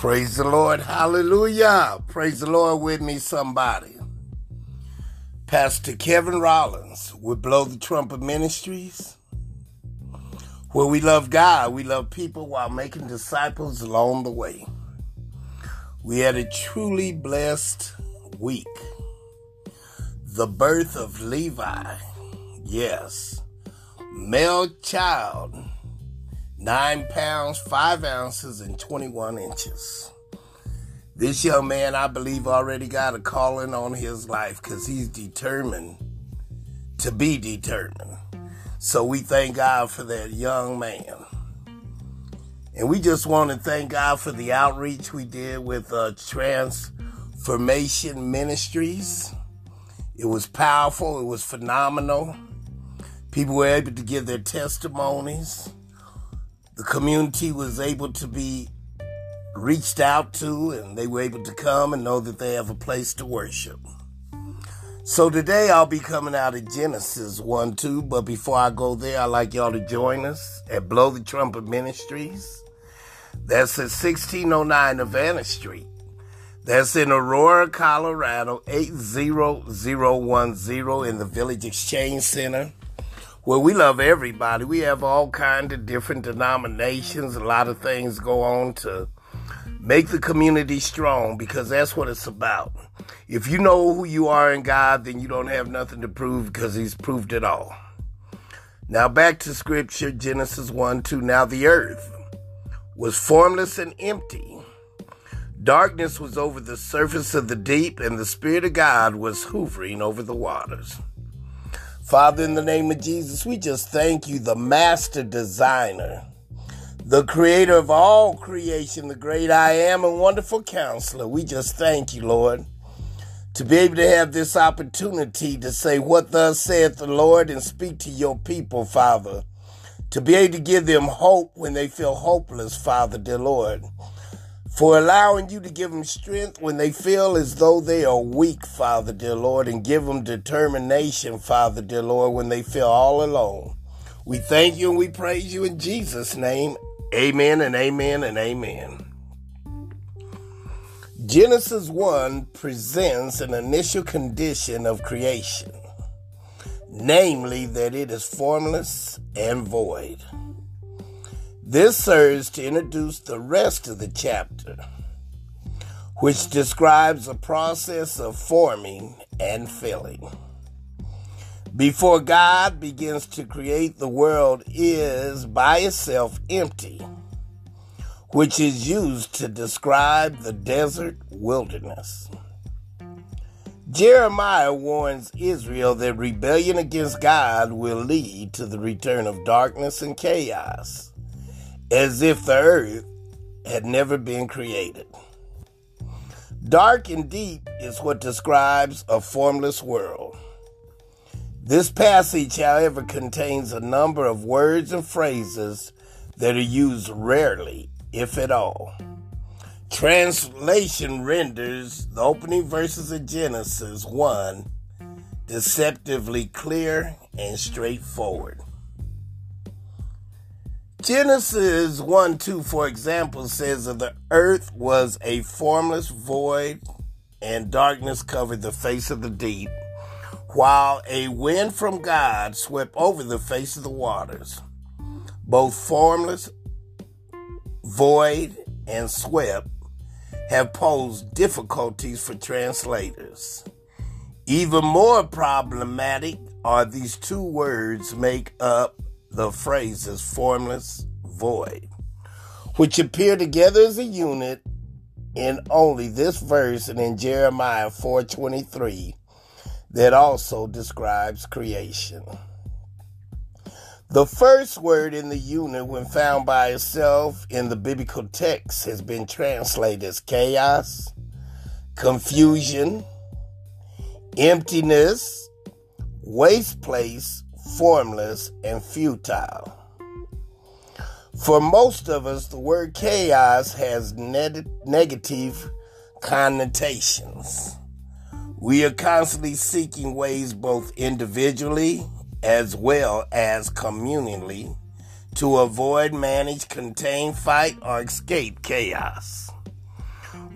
Praise the Lord. Hallelujah. Praise the Lord with me, somebody. Pastor Kevin Rawlins with Blow the Trumpet Ministries, where we love God, we love people while making disciples along the way. We had a truly blessed week. The birth of Levi. Yes. Male child nine pounds, five ounces, and 21 inches. This young man, I believe, already got a calling on his life because he's determined to be determined. So we thank God for that young man. And we just want to thank God for the outreach we did with uh, Transformation Ministries. It was powerful, it was phenomenal. People were able to give their testimonies the community was able to be reached out to and they were able to come and know that they have a place to worship. So today I'll be coming out of Genesis 1 2, but before I go there, I'd like y'all to join us at Blow the Trumpet Ministries. That's at 1609 Havana Street. That's in Aurora, Colorado, 80010 in the Village Exchange Center. Well, we love everybody. We have all kinds of different denominations. A lot of things go on to make the community strong because that's what it's about. If you know who you are in God, then you don't have nothing to prove because He's proved it all. Now back to scripture, Genesis 1 2. Now the earth was formless and empty. Darkness was over the surface of the deep, and the Spirit of God was hovering over the waters. Father, in the name of Jesus, we just thank you, the master designer, the creator of all creation, the great I am and wonderful counselor. We just thank you, Lord, to be able to have this opportunity to say, What thus saith the Lord, and speak to your people, Father. To be able to give them hope when they feel hopeless, Father, dear Lord for allowing you to give them strength when they feel as though they are weak, Father, dear Lord, and give them determination, Father, dear Lord, when they feel all alone. We thank you and we praise you in Jesus' name. Amen and amen and amen. Genesis 1 presents an initial condition of creation, namely that it is formless and void. This serves to introduce the rest of the chapter, which describes a process of forming and filling. Before God begins to create, the world is by itself empty, which is used to describe the desert wilderness. Jeremiah warns Israel that rebellion against God will lead to the return of darkness and chaos as if the earth had never been created. Dark and deep is what describes a formless world. This passage, however, contains a number of words and phrases that are used rarely, if at all. Translation renders the opening verses of Genesis 1 deceptively clear and straightforward. Genesis 1 2, for example, says that the earth was a formless void and darkness covered the face of the deep, while a wind from God swept over the face of the waters. Both formless, void, and swept have posed difficulties for translators. Even more problematic are these two words make up the phrases formless, void, which appear together as a unit in only this verse and in Jeremiah 4:23 that also describes creation. The first word in the unit when found by itself in the biblical text has been translated as chaos, confusion, emptiness, waste place, formless, and futile. For most of us, the word chaos has ne- negative connotations. We are constantly seeking ways, both individually as well as communally, to avoid, manage, contain, fight, or escape chaos.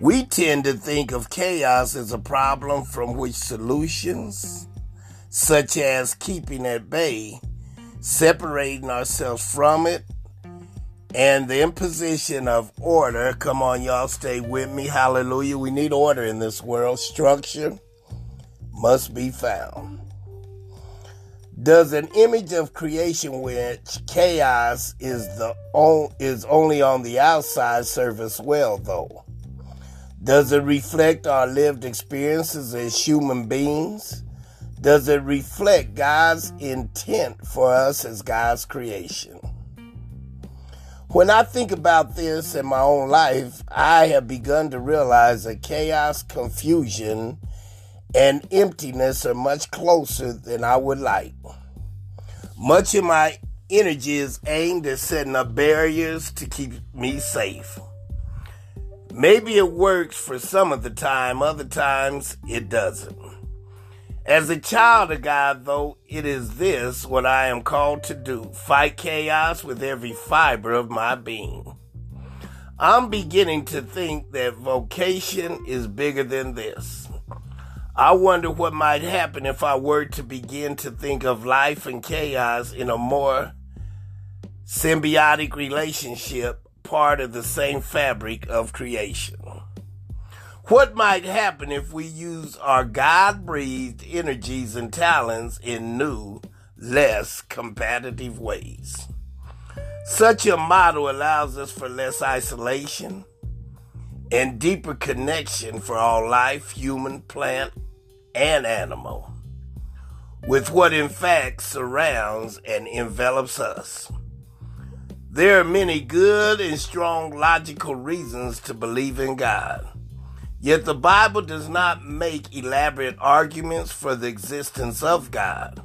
We tend to think of chaos as a problem from which solutions, such as keeping at bay, separating ourselves from it, and the imposition of order. Come on, y'all, stay with me. Hallelujah. We need order in this world. Structure must be found. Does an image of creation which chaos is the is only on the outside serve us well though? Does it reflect our lived experiences as human beings? Does it reflect God's intent for us as God's creation? When I think about this in my own life, I have begun to realize that chaos, confusion, and emptiness are much closer than I would like. Much of my energy is aimed at setting up barriers to keep me safe. Maybe it works for some of the time, other times it doesn't. As a child of God, though, it is this what I am called to do fight chaos with every fiber of my being. I'm beginning to think that vocation is bigger than this. I wonder what might happen if I were to begin to think of life and chaos in a more symbiotic relationship, part of the same fabric of creation. What might happen if we use our God breathed energies and talents in new, less competitive ways? Such a model allows us for less isolation and deeper connection for all life, human, plant, and animal, with what in fact surrounds and envelops us. There are many good and strong logical reasons to believe in God. Yet the Bible does not make elaborate arguments for the existence of God.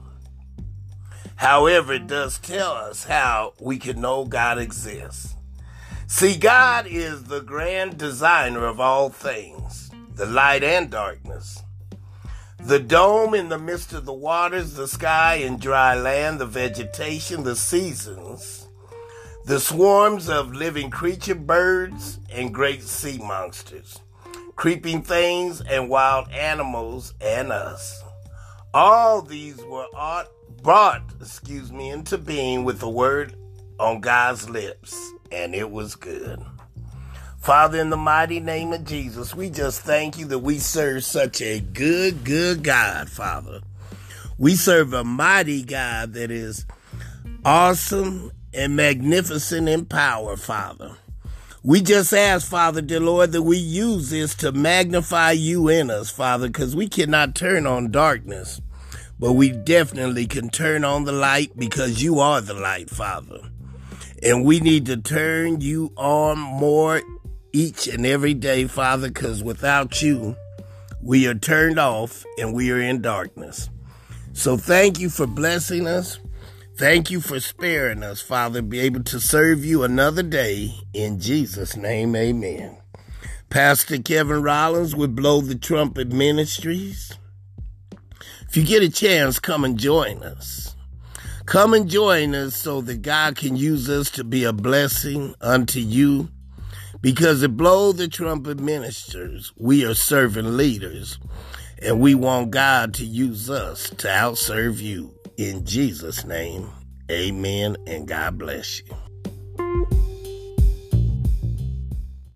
However, it does tell us how we can know God exists. See, God is the grand designer of all things, the light and darkness. The dome in the midst of the waters, the sky and dry land, the vegetation, the seasons, the swarms of living creature birds and great sea monsters creeping things and wild animals and us. All these were art, brought, excuse me, into being with the word on God's lips, and it was good. Father, in the mighty name of Jesus, we just thank you that we serve such a good, good God, Father. We serve a mighty God that is awesome and magnificent in power, Father. We just ask, Father, dear Lord, that we use this to magnify you in us, Father, because we cannot turn on darkness, but we definitely can turn on the light because you are the light, Father. And we need to turn you on more each and every day, Father, because without you, we are turned off and we are in darkness. So thank you for blessing us. Thank you for sparing us, Father, be able to serve you another day. In Jesus' name, amen. Pastor Kevin Rawlins with Blow the Trumpet Ministries. If you get a chance, come and join us. Come and join us so that God can use us to be a blessing unto you. Because at Blow the Trumpet Ministers, we are serving leaders, and we want God to use us to outserve you. In Jesus' name, amen, and God bless you.